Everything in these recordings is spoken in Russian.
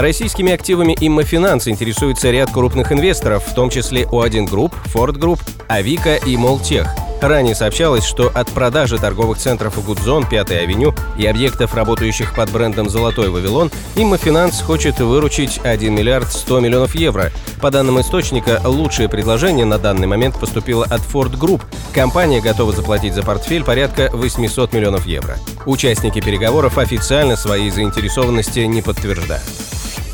Российскими активами «Иммофинанс» интересуется ряд крупных инвесторов, в том числе O1 Group, Fort Group, Авика и Молтех. Ранее сообщалось, что от продажи торговых центров Гудзон, 5 авеню и объектов, работающих под брендом «Золотой Вавилон», Иммофинанс хочет выручить 1 миллиард 100 миллионов евро. По данным источника, лучшее предложение на данный момент поступило от Ford Group. Компания готова заплатить за портфель порядка 800 миллионов евро. Участники переговоров официально своей заинтересованности не подтверждают.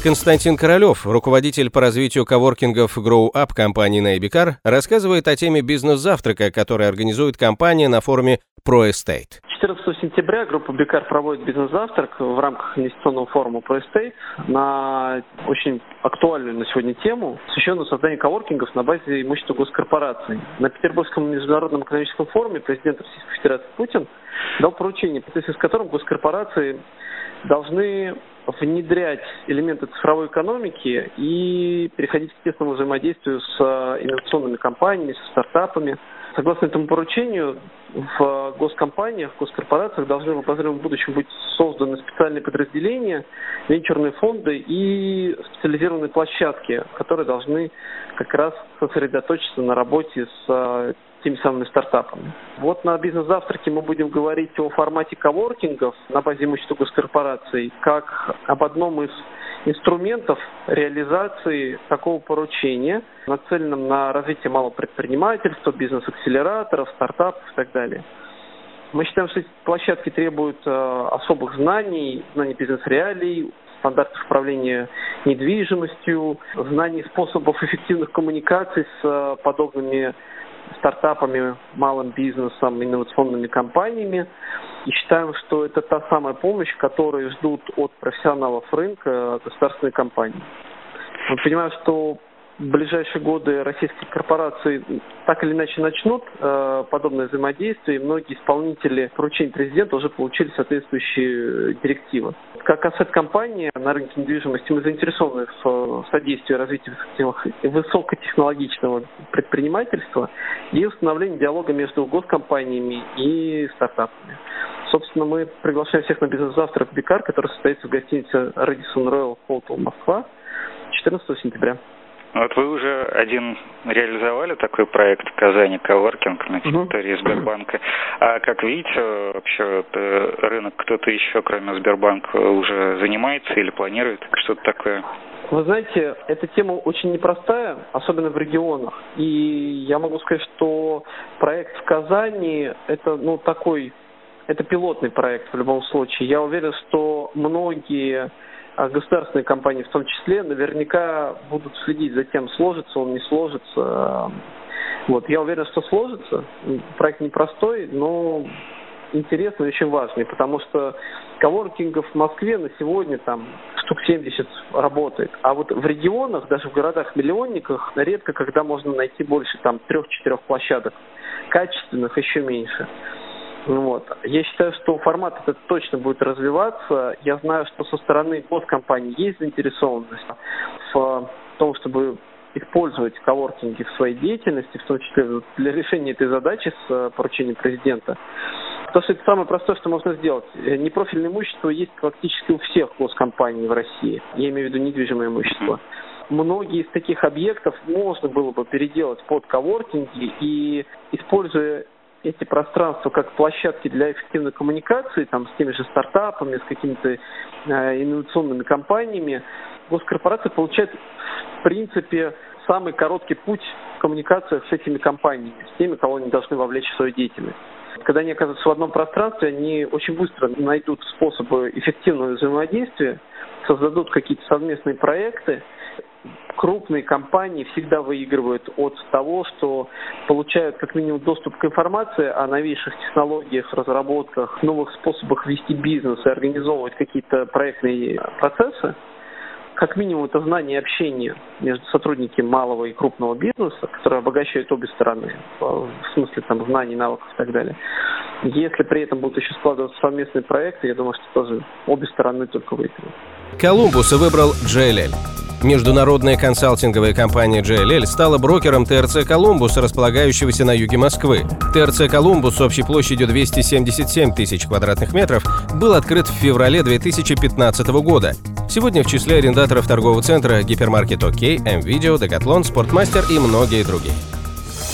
Константин Королев, руководитель по развитию коворкингов Grow Up компании Neighbicар, рассказывает о теме бизнес-завтрака, который организует компания на форуме ProEstate. 14 сентября группа Бикар проводит бизнес-завтрак в рамках инвестиционного форума ProEstate на очень актуальную на сегодня тему, посвященную созданию коворкингов на базе имущества госкорпораций. На Петербургском международном экономическом форуме президент Российской Федерации Путин дал поручение, в соответствии с которым госкорпорации должны внедрять элементы цифровой экономики и переходить к тесному взаимодействию с э, инновационными компаниями, со стартапами. Согласно этому поручению, в госкомпаниях, в госкорпорациях должны в обозримом будущем быть созданы специальные подразделения, венчурные фонды и специализированные площадки, которые должны как раз сосредоточиться на работе с э, теми самыми стартапами. Вот на бизнес-завтраке мы будем говорить о формате коворкингов на базе имущества госкорпораций, как об одном из инструментов реализации такого поручения, нацеленном на развитие малого предпринимательства, бизнес-акселераторов, стартапов и так далее. Мы считаем, что эти площадки требуют э, особых знаний, знаний бизнес-реалий, стандартов управления недвижимостью, знаний способов эффективных коммуникаций с э, подобными стартапами, малым бизнесом, инновационными компаниями. И считаем, что это та самая помощь, которую ждут от профессионалов рынка государственные компании. Мы понимаем, что в ближайшие годы российские корпорации так или иначе начнут э, подобное взаимодействие, и многие исполнители поручений президента уже получили соответствующие директивы. Как ассет-компания на рынке недвижимости мы заинтересованы в содействии развитию высокотехнологичного предпринимательства и установлении диалога между госкомпаниями и стартапами. Собственно, мы приглашаем всех на бизнес-завтрак Бикар, который состоится в гостинице Radisson Royal Hotel Москва 14 сентября. Вот вы уже один реализовали такой проект в Казани, коворкинг на территории угу. Сбербанка. А как видите, вообще рынок кто-то еще, кроме Сбербанка, уже занимается или планирует что-то такое? Вы знаете, эта тема очень непростая, особенно в регионах. И я могу сказать, что проект в Казани – это ну, такой, это пилотный проект в любом случае. Я уверен, что многие а государственные компании в том числе, наверняка будут следить за тем, сложится он, не сложится. Вот. Я уверен, что сложится. Проект непростой, но интересный и очень важный, потому что коворкингов в Москве на сегодня там штук 70 работает. А вот в регионах, даже в городах-миллионниках, редко когда можно найти больше там трех-четырех площадок. Качественных еще меньше. Вот. Я считаю, что формат этот точно будет развиваться. Я знаю, что со стороны госкомпаний есть заинтересованность в том, чтобы использовать коворкинги в своей деятельности, в том числе для решения этой задачи с э, поручением президента. Потому что это самое простое, что можно сделать. Э, непрофильное имущество есть практически у всех госкомпаний в России. Я имею в виду недвижимое имущество. Многие из таких объектов можно было бы переделать под коворкинги и, используя эти пространства как площадки для эффективной коммуникации, там, с теми же стартапами, с какими-то э, инновационными компаниями, госкорпорации получают, в принципе, самый короткий путь в коммуникациях с этими компаниями, с теми, кого они должны вовлечь в свою деятельность. Когда они оказываются в одном пространстве, они очень быстро найдут способы эффективного взаимодействия, создадут какие-то совместные проекты, крупные компании всегда выигрывают от того, что получают как минимум доступ к информации о новейших технологиях, разработках, новых способах вести бизнес и организовывать какие-то проектные процессы. как минимум это знание и общение между сотрудниками малого и крупного бизнеса, которые обогащают обе стороны, в смысле там знаний, навыков и так далее. Если при этом будут еще складываться совместные проекты, я думаю, что тоже обе стороны только выиграют. Колумбус выбрал JLL. Международная консалтинговая компания JLL стала брокером ТРЦ «Колумбус», располагающегося на юге Москвы. ТРЦ «Колумбус» с общей площадью 277 тысяч квадратных метров был открыт в феврале 2015 года. Сегодня в числе арендаторов торгового центра гипермаркет ОК, МВидео, Декатлон, Спортмастер и многие другие.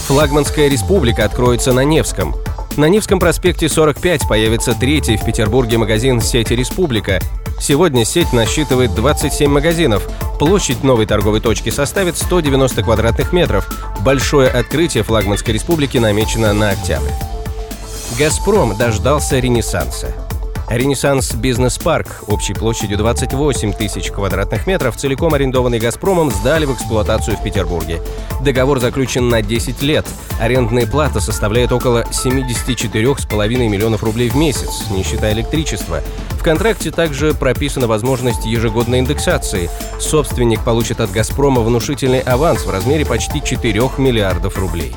Флагманская республика откроется на Невском. На Невском проспекте 45 появится третий в Петербурге магазин сети «Республика». Сегодня сеть насчитывает 27 магазинов. Площадь новой торговой точки составит 190 квадратных метров. Большое открытие флагманской республики намечено на октябрь. «Газпром» дождался ренессанса. Ренессанс Бизнес-парк общей площадью 28 тысяч квадратных метров, целиком арендованный «Газпромом», сдали в эксплуатацию в Петербурге. Договор заключен на 10 лет. Арендная плата составляет около 74,5 миллионов рублей в месяц, не считая электричества. В контракте также прописана возможность ежегодной индексации. Собственник получит от «Газпрома» внушительный аванс в размере почти 4 миллиардов рублей.